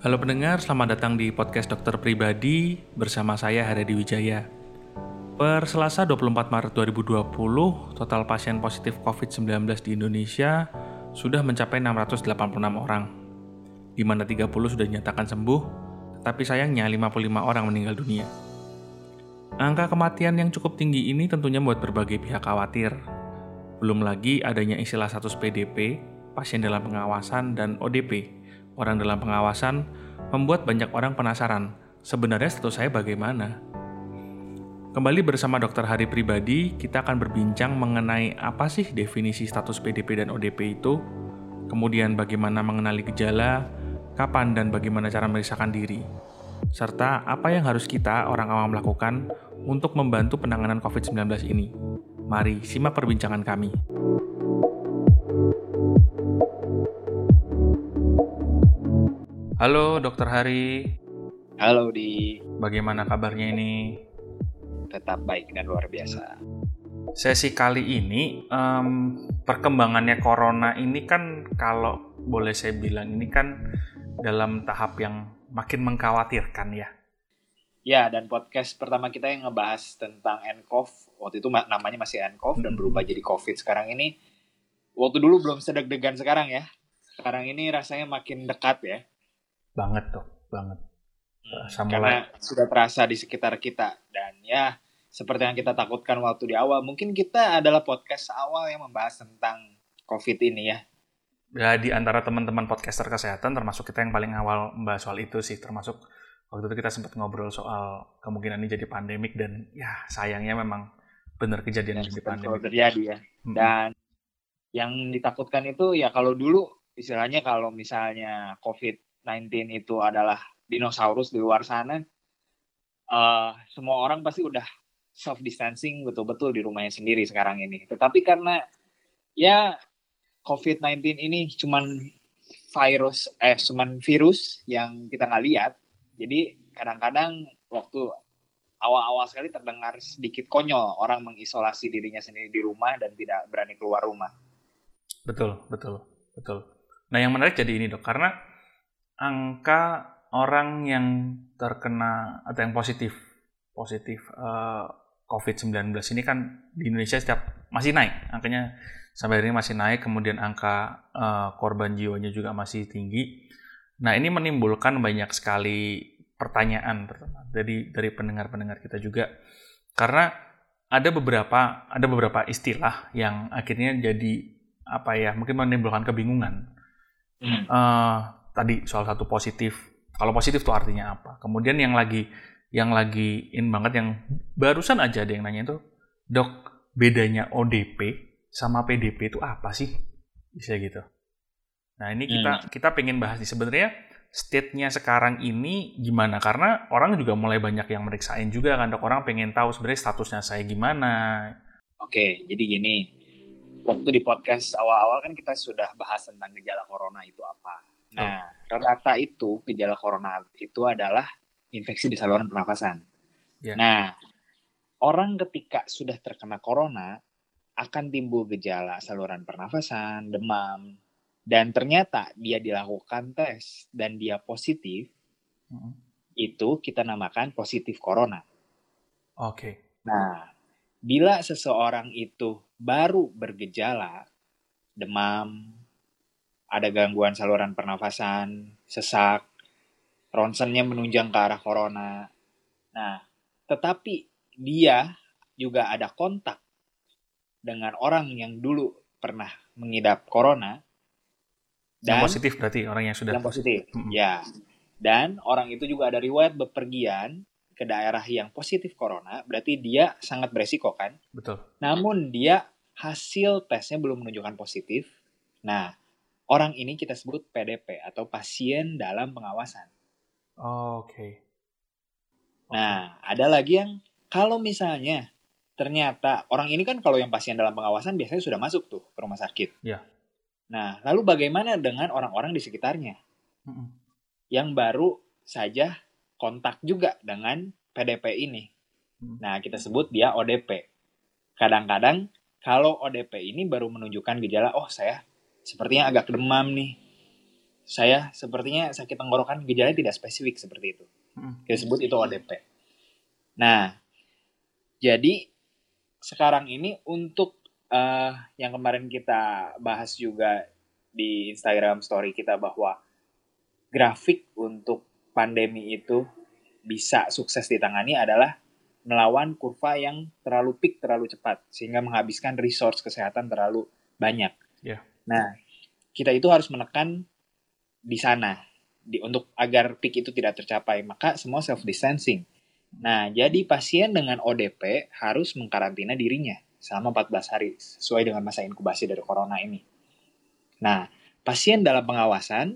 Halo pendengar, selamat datang di podcast Dokter Pribadi bersama saya Haryadi Wijaya. Per Selasa 24 Maret 2020, total pasien positif COVID-19 di Indonesia sudah mencapai 686 orang, di mana 30 sudah dinyatakan sembuh, tetapi sayangnya 55 orang meninggal dunia. Angka kematian yang cukup tinggi ini tentunya membuat berbagai pihak khawatir. Belum lagi adanya istilah status PDP, pasien dalam pengawasan, dan ODP, orang dalam pengawasan membuat banyak orang penasaran, sebenarnya status saya bagaimana? Kembali bersama Dokter Hari Pribadi, kita akan berbincang mengenai apa sih definisi status PDP dan ODP itu, kemudian bagaimana mengenali gejala, kapan dan bagaimana cara memeriksakan diri, serta apa yang harus kita, orang awam lakukan untuk membantu penanganan COVID-19 ini. Mari simak perbincangan kami. Halo Dokter Hari. Halo di. Bagaimana kabarnya ini? Tetap baik dan luar biasa. Sesi kali ini um, perkembangannya corona ini kan kalau boleh saya bilang ini kan dalam tahap yang makin mengkhawatirkan ya. Ya dan podcast pertama kita yang ngebahas tentang nCoV waktu itu namanya masih nCoV dan berubah jadi COVID sekarang ini. Waktu dulu belum sedeg-degan sekarang ya. Sekarang ini rasanya makin dekat ya banget tuh banget. Hmm, Sama karena sudah terasa di sekitar kita. Dan ya seperti yang kita takutkan waktu di awal mungkin kita adalah podcast awal yang membahas tentang covid ini ya. Ya di antara teman-teman podcaster kesehatan termasuk kita yang paling awal membahas soal itu sih. Termasuk waktu itu kita sempat ngobrol soal kemungkinan ini jadi pandemik dan ya sayangnya memang benar kejadian jadi pandemik. terjadi ya. Hmm. dan yang ditakutkan itu ya kalau dulu istilahnya kalau misalnya covid 19 itu adalah dinosaurus di luar sana, uh, semua orang pasti udah self distancing betul-betul di rumahnya sendiri sekarang ini. Tetapi karena ya COVID-19 ini cuman virus eh cuman virus yang kita nggak lihat. Jadi kadang-kadang waktu awal-awal sekali terdengar sedikit konyol orang mengisolasi dirinya sendiri di rumah dan tidak berani keluar rumah. Betul, betul, betul. Nah yang menarik jadi ini dok, karena angka orang yang terkena atau yang positif positif uh, COVID-19 ini kan di Indonesia setiap masih naik angkanya sampai hari ini masih naik kemudian angka uh, korban jiwanya juga masih tinggi. Nah ini menimbulkan banyak sekali pertanyaan terutama dari dari pendengar-pendengar kita juga karena ada beberapa ada beberapa istilah yang akhirnya jadi apa ya mungkin menimbulkan kebingungan. Hmm. Uh, tadi soal satu positif. Kalau positif tuh artinya apa? Kemudian yang lagi yang lagi in banget yang barusan aja ada yang nanya itu, dok bedanya ODP sama PDP itu apa sih? Bisa gitu. Nah ini kita hmm. kita pengen bahas nih sebenarnya state-nya sekarang ini gimana? Karena orang juga mulai banyak yang meriksain juga kan dok orang pengen tahu sebenarnya statusnya saya gimana. Oke, jadi gini, waktu di podcast awal-awal kan kita sudah bahas tentang gejala corona itu apa. Nah, rata itu gejala corona itu adalah infeksi di saluran pernafasan. Yeah. Nah, orang ketika sudah terkena corona akan timbul gejala saluran pernafasan, demam, dan ternyata dia dilakukan tes dan dia positif, mm-hmm. itu kita namakan positif corona. Oke. Okay. Nah, bila seseorang itu baru bergejala demam, ada gangguan saluran pernafasan, sesak, ronsennya menunjang ke arah corona. Nah, tetapi dia juga ada kontak dengan orang yang dulu pernah mengidap corona. Dan, yang positif berarti orang yang sudah yang positif. Mm -hmm. Ya. Dan orang itu juga ada riwayat bepergian ke daerah yang positif corona, berarti dia sangat beresiko kan? Betul. Namun dia hasil tesnya belum menunjukkan positif. Nah, Orang ini kita sebut PDP atau pasien dalam pengawasan. Oh, Oke. Okay. Nah, ada lagi yang kalau misalnya ternyata orang ini kan kalau yang pasien dalam pengawasan biasanya sudah masuk tuh ke rumah sakit. Iya. Yeah. Nah, lalu bagaimana dengan orang-orang di sekitarnya mm -mm. yang baru saja kontak juga dengan PDP ini? Mm. Nah, kita sebut dia ODP. Kadang-kadang kalau ODP ini baru menunjukkan gejala, oh saya sepertinya agak demam nih. saya sepertinya sakit tenggorokan gejalanya tidak spesifik seperti itu. Hmm. Kita sebut itu ODP. Nah, jadi sekarang ini untuk uh, yang kemarin kita bahas juga di Instagram story kita bahwa grafik untuk pandemi itu bisa sukses ditangani adalah melawan kurva yang terlalu peak terlalu cepat sehingga menghabiskan resource kesehatan terlalu banyak. Yeah. Nah, kita itu harus menekan di sana di, untuk agar peak itu tidak tercapai. Maka semua self distancing. Nah, jadi pasien dengan ODP harus mengkarantina dirinya selama 14 hari sesuai dengan masa inkubasi dari corona ini. Nah, pasien dalam pengawasan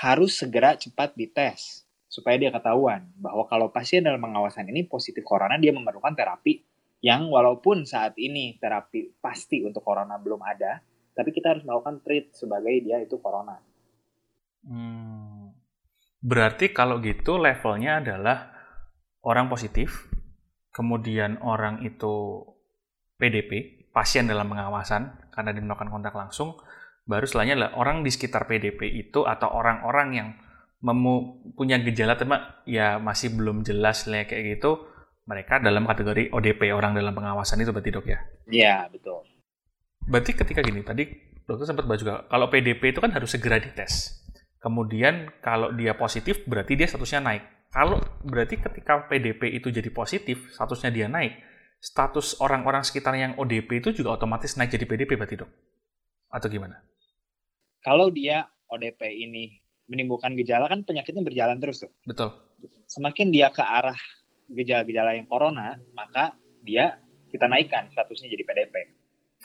harus segera cepat dites supaya dia ketahuan bahwa kalau pasien dalam pengawasan ini positif corona dia memerlukan terapi yang walaupun saat ini terapi pasti untuk corona belum ada, tapi kita harus melakukan treat sebagai dia itu corona. Hmm. Berarti kalau gitu levelnya adalah orang positif, kemudian orang itu PDP, pasien dalam pengawasan karena dia melakukan kontak langsung, baru selanjutnya adalah orang di sekitar PDP itu atau orang-orang yang punya gejala tapi ya masih belum jelas kayak gitu mereka dalam kategori ODP orang dalam pengawasan itu berarti dok ya? Iya betul. Berarti ketika gini tadi dokter sempat bahas juga kalau PDP itu kan harus segera dites. Kemudian kalau dia positif berarti dia statusnya naik. Kalau berarti ketika PDP itu jadi positif statusnya dia naik, status orang-orang sekitar yang ODP itu juga otomatis naik jadi PDP berarti dok? Atau gimana? Kalau dia ODP ini menimbulkan gejala kan penyakitnya berjalan terus tuh. Betul. Semakin dia ke arah gejala-gejala yang corona, maka dia kita naikkan statusnya jadi PDP.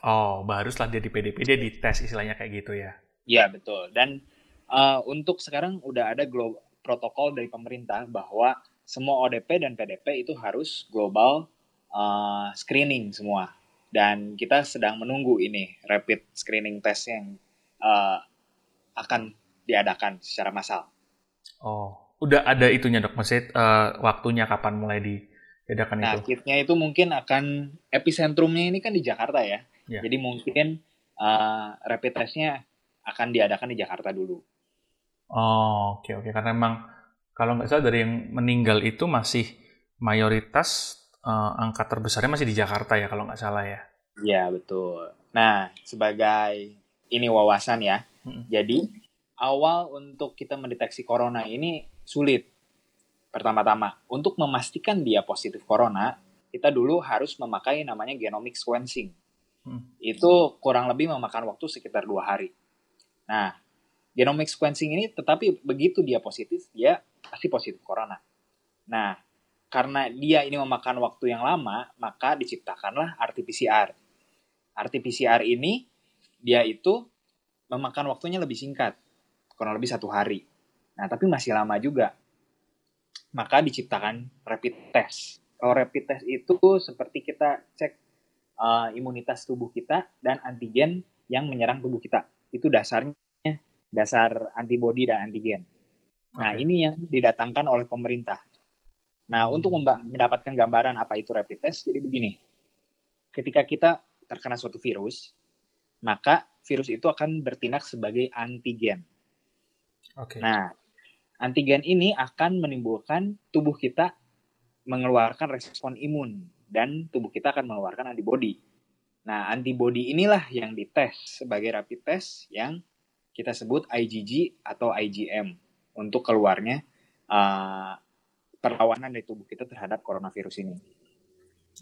Oh, baru setelah dia di PDP dia dites istilahnya kayak gitu ya. Iya, betul. Dan uh, untuk sekarang udah ada global protokol dari pemerintah bahwa semua ODP dan PDP itu harus global uh, screening semua. Dan kita sedang menunggu ini rapid screening test yang uh, akan diadakan secara massal. Oh, udah ada itunya dok, maksudnya uh, waktunya kapan mulai diadakan nah, itu? Nah, kitnya itu mungkin akan epicentrumnya ini kan di Jakarta ya. Yeah. Jadi mungkin uh, rapid testnya akan diadakan di Jakarta dulu. Oh, oke okay, oke. Okay. Karena memang kalau nggak salah dari yang meninggal itu masih mayoritas uh, angka terbesarnya masih di Jakarta ya kalau nggak salah ya. Iya betul. Nah sebagai ini wawasan ya. Hmm. Jadi awal untuk kita mendeteksi corona ini sulit. Pertama-tama, untuk memastikan dia positif corona, kita dulu harus memakai namanya genomic sequencing. Hmm. Itu kurang lebih memakan waktu sekitar dua hari. Nah, genomic sequencing ini tetapi begitu dia positif, dia pasti positif corona. Nah, karena dia ini memakan waktu yang lama, maka diciptakanlah RT-PCR. RT-PCR ini dia itu memakan waktunya lebih singkat kurang lebih satu hari. Nah, tapi masih lama juga. Maka diciptakan rapid test. Kalau rapid test itu seperti kita cek uh, imunitas tubuh kita dan antigen yang menyerang tubuh kita. Itu dasarnya dasar antibodi dan antigen. Nah, okay. ini yang didatangkan oleh pemerintah. Nah, untuk mendapatkan gambaran apa itu rapid test, jadi begini. Ketika kita terkena suatu virus, maka virus itu akan bertindak sebagai antigen. Okay. Nah, antigen ini akan menimbulkan tubuh kita mengeluarkan respon imun dan tubuh kita akan mengeluarkan antibodi. Nah, antibodi inilah yang dites sebagai rapid test yang kita sebut IgG atau IgM untuk keluarnya uh, perlawanan dari tubuh kita terhadap coronavirus ini.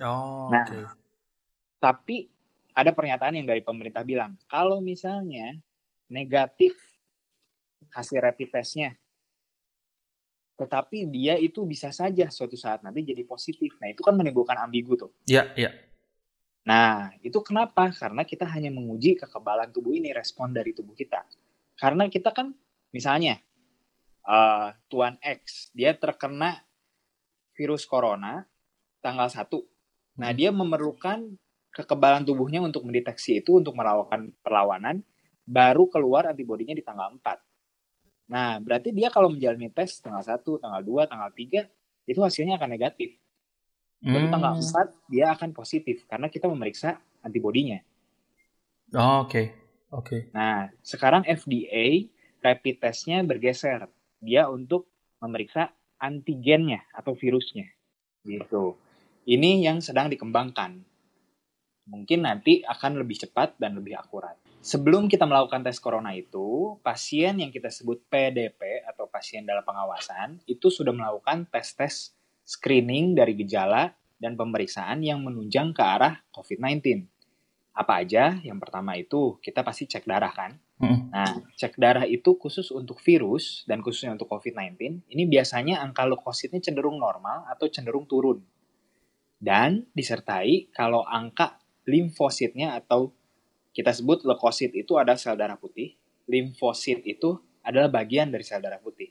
Oh, nah, okay. tapi ada pernyataan yang dari pemerintah bilang kalau misalnya negatif hasil rapid testnya. Tetapi dia itu bisa saja suatu saat nanti jadi positif. Nah, itu kan menimbulkan ambigu tuh. Iya, iya. Nah, itu kenapa? Karena kita hanya menguji kekebalan tubuh ini, respon dari tubuh kita. Karena kita kan, misalnya, uh, Tuan X, dia terkena virus corona tanggal 1. Nah, hmm. dia memerlukan kekebalan tubuhnya untuk mendeteksi itu, untuk melakukan perlawanan, baru keluar antibodinya di tanggal 4. Nah, berarti dia kalau menjalani tes tanggal 1, tanggal 2, tanggal 3, itu hasilnya akan negatif. Baru hmm. tanggal 4, dia akan positif, karena kita memeriksa antibodinya. Oh, oke. Okay. Oke. Okay. Nah, sekarang FDA rapid testnya bergeser. Dia untuk memeriksa antigennya atau virusnya. Gitu. Ini yang sedang dikembangkan. Mungkin nanti akan lebih cepat dan lebih akurat. Sebelum kita melakukan tes corona itu, pasien yang kita sebut PDP atau pasien dalam pengawasan itu sudah melakukan tes-tes screening dari gejala dan pemeriksaan yang menunjang ke arah COVID-19. Apa aja? Yang pertama itu kita pasti cek darah kan. Nah, cek darah itu khusus untuk virus dan khususnya untuk COVID-19. Ini biasanya angka leukositnya cenderung normal atau cenderung turun. Dan disertai kalau angka limfositnya atau kita sebut leukosit itu ada sel darah putih, limfosit itu adalah bagian dari sel darah putih.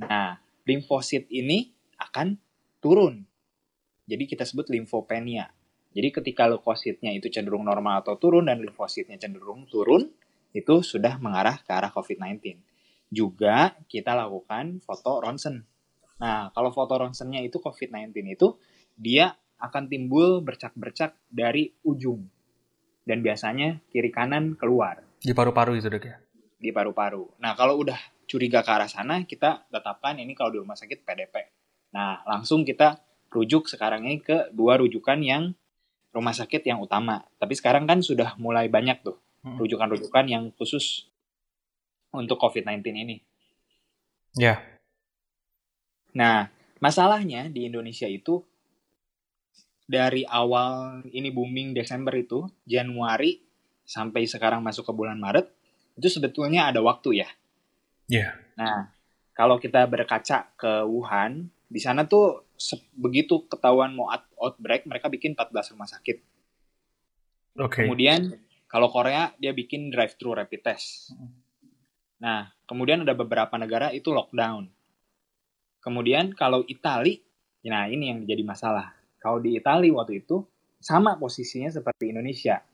Nah, limfosit ini akan turun. Jadi kita sebut limfopenia. Jadi ketika leukositnya itu cenderung normal atau turun dan limfositnya cenderung turun, itu sudah mengarah ke arah COVID-19. Juga kita lakukan foto ronsen. Nah, kalau foto ronsennya itu COVID-19 itu dia akan timbul bercak-bercak dari ujung. Dan biasanya kiri kanan keluar. Di paru-paru itu dok ya? Di paru-paru. Nah kalau udah curiga ke arah sana, kita tetapkan ini kalau di rumah sakit PDP. Nah langsung kita rujuk sekarang ini ke dua rujukan yang rumah sakit yang utama. Tapi sekarang kan sudah mulai banyak tuh rujukan-rujukan yang khusus untuk COVID-19 ini. Ya. Yeah. Nah, masalahnya di Indonesia itu dari awal ini booming Desember itu, Januari sampai sekarang masuk ke bulan Maret, itu sebetulnya ada waktu ya. Iya. Yeah. Nah, kalau kita berkaca ke Wuhan, di sana tuh begitu ketahuan mau outbreak, mereka bikin 14 rumah sakit. Oke. Okay. Kemudian kalau Korea dia bikin drive-thru rapid test. Nah, kemudian ada beberapa negara itu lockdown. Kemudian kalau Itali, nah ini yang jadi masalah. Kalau di Italia waktu itu sama posisinya seperti Indonesia.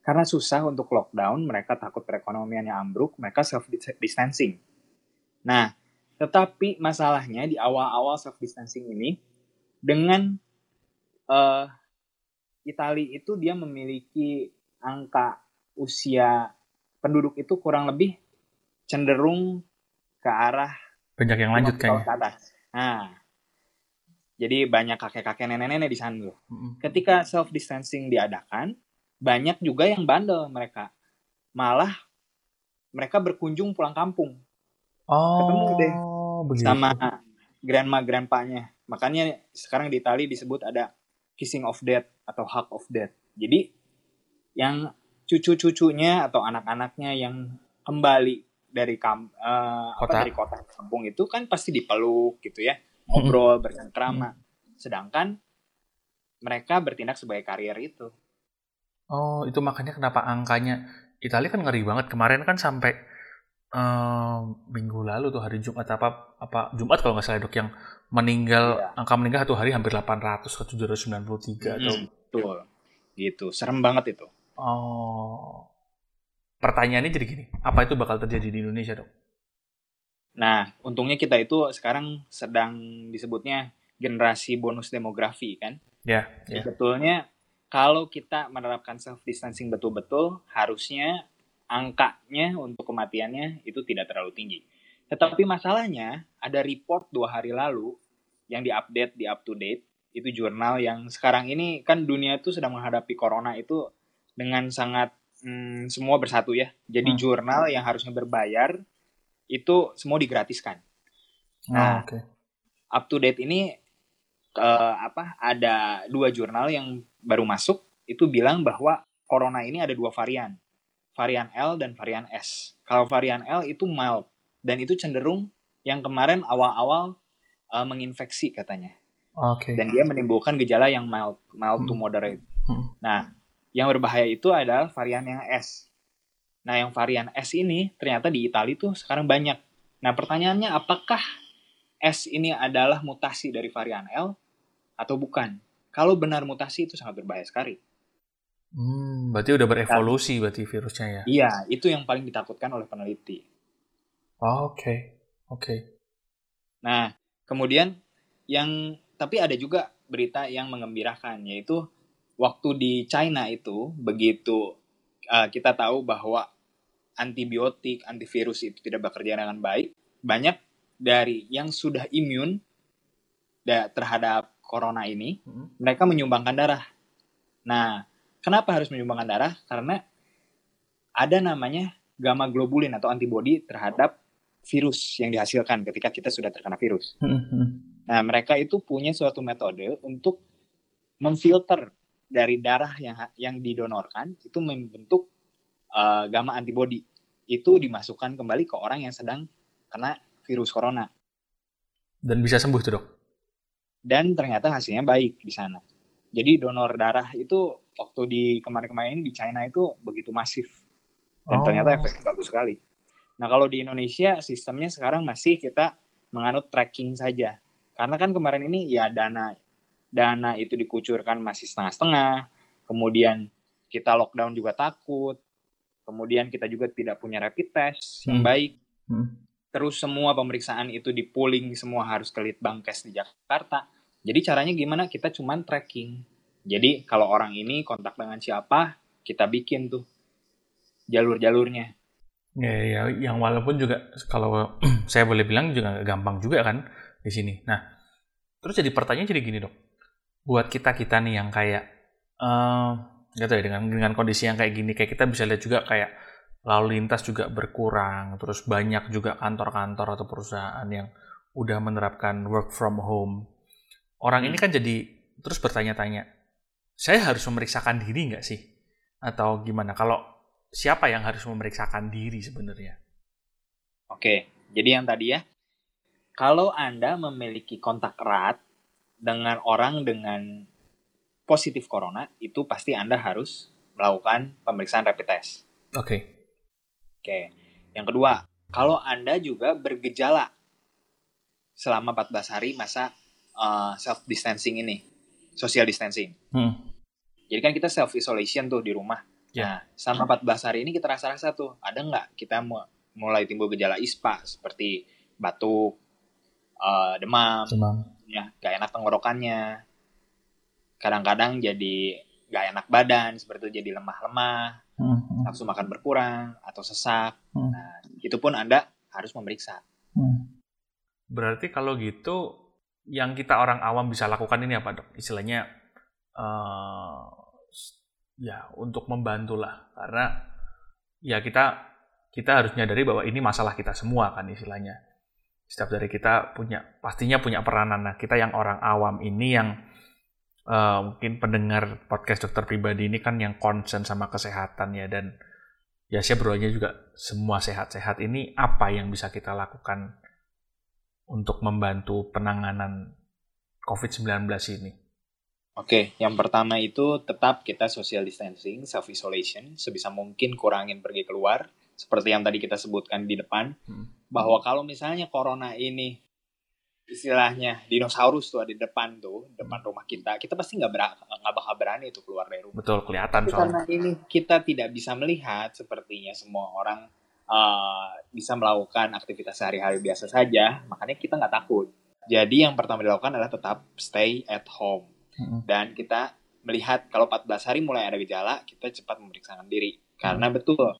Karena susah untuk lockdown, mereka takut perekonomiannya ambruk, mereka self distancing. Nah, tetapi masalahnya di awal-awal self distancing ini dengan uh, Italia itu dia memiliki angka usia penduduk itu kurang lebih cenderung ke arah banyak yang lanjut kayaknya. Nah, jadi banyak kakek-kakek nenek-nenek di sana tuh. Ketika self distancing diadakan, banyak juga yang bandel mereka. Malah mereka berkunjung pulang kampung. Oh, ketemu deh begitu. sama grandma grandpanya. Makanya sekarang di Itali disebut ada kissing of death atau hug of death. Jadi yang cucu-cucunya atau anak-anaknya yang kembali dari kam uh, kota. Apa, dari kota kampung itu kan pasti dipeluk gitu ya ngobrol hmm. bercengkrama. Hmm. sedangkan mereka bertindak sebagai karier itu. Oh itu makanya kenapa angkanya Italia kan ngeri banget. Kemarin kan sampai uh, minggu lalu tuh hari Jumat apa apa Jumat kalau nggak salah dok yang meninggal iya. angka meninggal satu hari hampir 800 ke 793 hmm, atau betul. Gitu. Serem banget itu. Oh. Pertanyaannya jadi gini apa itu bakal terjadi di Indonesia dok Nah, untungnya kita itu sekarang sedang disebutnya generasi bonus demografi kan. Ya. Yeah, yeah. Sebetulnya kalau kita menerapkan self distancing betul-betul, harusnya angkanya untuk kematiannya itu tidak terlalu tinggi. Tetapi masalahnya ada report dua hari lalu yang diupdate di up to date itu jurnal yang sekarang ini kan dunia itu sedang menghadapi corona itu dengan sangat hmm, semua bersatu ya. Jadi hmm. jurnal yang harusnya berbayar itu semua digratiskan. Oh, nah, oh, okay. up to date ini uh, apa ada dua jurnal yang baru masuk itu bilang bahwa corona ini ada dua varian, varian L dan varian S. Kalau varian L itu mild dan itu cenderung yang kemarin awal-awal uh, menginfeksi katanya. Okay. Dan dia menimbulkan gejala yang mild, mild hmm. to moderate. Hmm. Nah, yang berbahaya itu adalah varian yang S. Nah, yang varian S ini ternyata di Italia tuh sekarang banyak. Nah, pertanyaannya apakah S ini adalah mutasi dari varian L atau bukan? Kalau benar mutasi itu sangat berbahaya sekali. Hmm, berarti udah berevolusi nah, berarti virusnya ya? Iya, itu yang paling ditakutkan oleh peneliti. Oh, Oke, okay. oke. Okay. Nah, kemudian yang tapi ada juga berita yang mengembirakan yaitu waktu di China itu begitu uh, kita tahu bahwa antibiotik, antivirus itu tidak bekerja dengan baik, banyak dari yang sudah imun terhadap corona ini, hmm. mereka menyumbangkan darah. Nah, kenapa harus menyumbangkan darah? Karena ada namanya gamma globulin atau antibodi terhadap virus yang dihasilkan ketika kita sudah terkena virus. Hmm. Nah, mereka itu punya suatu metode untuk memfilter dari darah yang yang didonorkan itu membentuk uh, gamma antibody itu dimasukkan kembali ke orang yang sedang kena virus corona. Dan bisa sembuh tuh dok? Dan ternyata hasilnya baik di sana. Jadi donor darah itu waktu di kemarin-kemarin di China itu begitu masif. Dan oh. ternyata efeknya bagus sekali. Nah kalau di Indonesia sistemnya sekarang masih kita menganut tracking saja. Karena kan kemarin ini ya dana dana itu dikucurkan masih setengah-setengah, kemudian kita lockdown juga takut, kemudian kita juga tidak punya rapid test yang hmm. baik, hmm. terus semua pemeriksaan itu di pooling semua harus ke Litbangkes di Jakarta. Jadi caranya gimana? Kita cuman tracking. Jadi kalau orang ini kontak dengan siapa, kita bikin tuh jalur-jalurnya. Ya, ya, yang walaupun juga kalau saya boleh bilang juga gampang juga kan di sini. Nah, terus jadi pertanyaan jadi gini dok, buat kita kita nih yang kayak uh, gitu ya dengan dengan kondisi yang kayak gini kayak kita bisa lihat juga kayak lalu lintas juga berkurang terus banyak juga kantor-kantor atau perusahaan yang udah menerapkan work from home. Orang hmm. ini kan jadi terus bertanya-tanya saya harus memeriksakan diri nggak sih? Atau gimana? Kalau siapa yang harus memeriksakan diri sebenarnya? Oke jadi yang tadi ya kalau anda memiliki kontak erat dengan orang dengan positif corona, itu pasti Anda harus melakukan pemeriksaan rapid test. Oke. Okay. Oke. Yang kedua, kalau Anda juga bergejala selama 14 hari masa uh, eh, self distancing ini, social distancing. Hmm. Jadi kan kita self isolation tuh di rumah. Yeah. Nah, selama 14 hari ini kita rasa-rasa tuh ada nggak kita mulai timbul gejala ISPA seperti batuk, uh, demam, demam, ya gak enak tenggorokannya kadang-kadang jadi gak enak badan seperti itu jadi lemah-lemah hmm. nafsu makan berkurang atau sesak hmm. nah itu pun anda harus memeriksa hmm. berarti kalau gitu yang kita orang awam bisa lakukan ini apa dok istilahnya uh, ya untuk membantu lah karena ya kita kita harus nyadari bahwa ini masalah kita semua kan istilahnya setiap dari kita punya pastinya punya peranan. Nah, kita yang orang awam ini yang uh, mungkin pendengar podcast dokter pribadi ini kan yang concern sama kesehatan ya dan ya saya berdoanya juga semua sehat-sehat ini apa yang bisa kita lakukan untuk membantu penanganan COVID-19 ini? Oke, yang pertama itu tetap kita social distancing, self isolation, sebisa mungkin kurangin pergi keluar, seperti yang tadi kita sebutkan di depan. Hmm bahwa kalau misalnya corona ini istilahnya dinosaurus tuh ada di depan tuh depan rumah kita kita pasti nggak nggak bakal berani tuh keluar dari rumah. Betul kelihatan Tapi karena ini. Kita tidak bisa melihat sepertinya semua orang uh, bisa melakukan aktivitas sehari-hari biasa saja makanya kita nggak takut. Jadi yang pertama dilakukan adalah tetap stay at home. Hmm. dan kita melihat kalau 14 hari mulai ada gejala kita cepat memeriksakan diri. Karena betul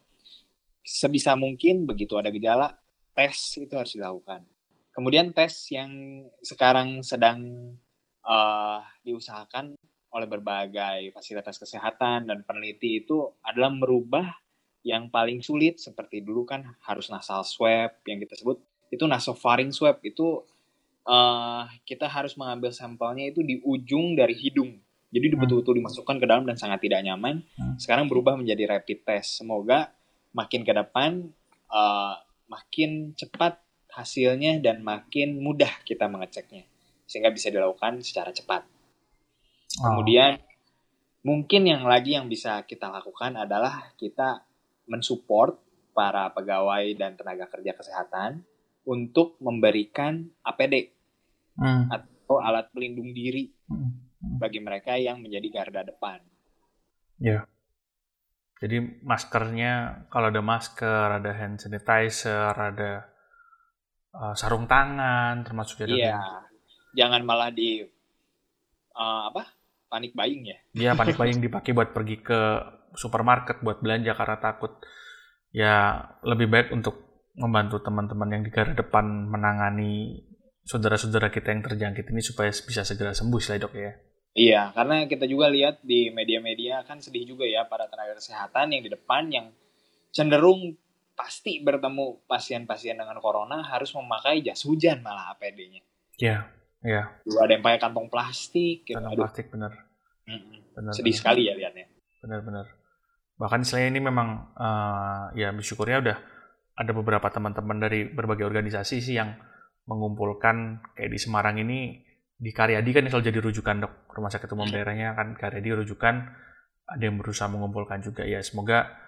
sebisa mungkin begitu ada gejala tes itu harus dilakukan. Kemudian tes yang sekarang sedang uh, diusahakan oleh berbagai fasilitas kesehatan dan peneliti itu adalah merubah yang paling sulit seperti dulu kan harus nasal swab yang kita sebut itu nasofaring swab itu uh, kita harus mengambil sampelnya itu di ujung dari hidung jadi hmm. betul-betul dimasukkan ke dalam dan sangat tidak nyaman hmm. sekarang berubah menjadi rapid test semoga makin ke depan uh, makin cepat hasilnya dan makin mudah kita mengeceknya sehingga bisa dilakukan secara cepat. Oh. Kemudian mungkin yang lagi yang bisa kita lakukan adalah kita mensupport para pegawai dan tenaga kerja kesehatan untuk memberikan APD hmm. atau alat pelindung diri hmm. Hmm. bagi mereka yang menjadi garda depan. Ya. Jadi maskernya kalau ada masker, ada hand sanitizer, ada uh, sarung tangan, termasuk juga. Iya. Jangan malah di uh, apa? Panik buying ya. Iya, panik buying dipakai buat pergi ke supermarket buat belanja karena takut ya lebih baik untuk membantu teman-teman yang di garda depan menangani saudara-saudara kita yang terjangkit ini supaya bisa segera sembuh sih dok ya. Iya, karena kita juga lihat di media-media kan sedih juga ya para tenaga kesehatan yang di depan yang cenderung pasti bertemu pasien-pasien dengan corona harus memakai jas hujan malah APD-nya. Iya, iya. Dua ada yang pakai kantong plastik. Gitu. Kantong plastik bener. bener. Sedih bener. sekali ya lihatnya. Bener-bener. Bahkan selain ini memang uh, ya bersyukurnya udah ada beberapa teman-teman dari berbagai organisasi sih yang mengumpulkan kayak di Semarang ini di Karyadi kan selalu jadi rujukan dok rumah sakit umum daerahnya kan Karyadi rujukan ada yang berusaha mengumpulkan juga ya semoga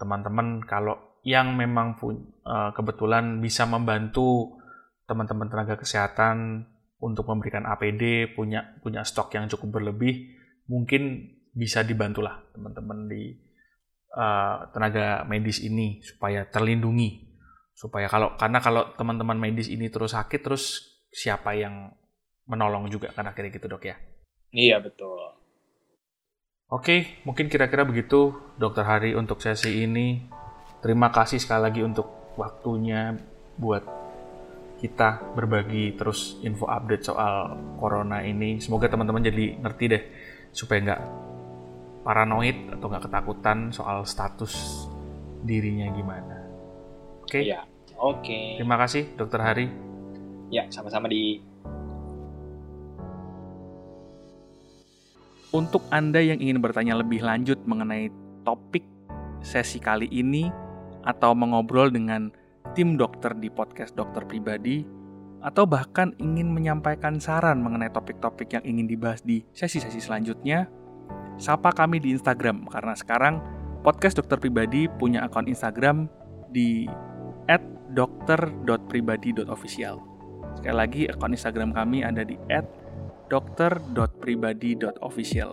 teman-teman uh, kalau yang memang uh, kebetulan bisa membantu teman-teman tenaga kesehatan untuk memberikan APD punya punya stok yang cukup berlebih mungkin bisa dibantulah teman-teman di uh, tenaga medis ini supaya terlindungi. Supaya kalau karena kalau teman-teman medis ini terus sakit terus siapa yang menolong juga kan akhirnya gitu dok ya? Iya betul oke mungkin kira-kira begitu dokter Hari untuk sesi ini terima kasih sekali lagi untuk waktunya buat kita berbagi terus info update soal corona ini semoga teman-teman jadi ngerti deh supaya nggak paranoid atau nggak ketakutan soal status dirinya gimana Oke. Okay? Iya. Oke. Okay. Terima kasih, Dokter Hari. Ya, sama-sama di. Untuk Anda yang ingin bertanya lebih lanjut mengenai topik sesi kali ini atau mengobrol dengan tim dokter di podcast dokter pribadi atau bahkan ingin menyampaikan saran mengenai topik-topik yang ingin dibahas di sesi-sesi selanjutnya, sapa kami di Instagram karena sekarang podcast dokter pribadi punya akun Instagram di @dokter.pribadi.official. Sekali lagi akun Instagram kami ada di @dokter.pribadi.official.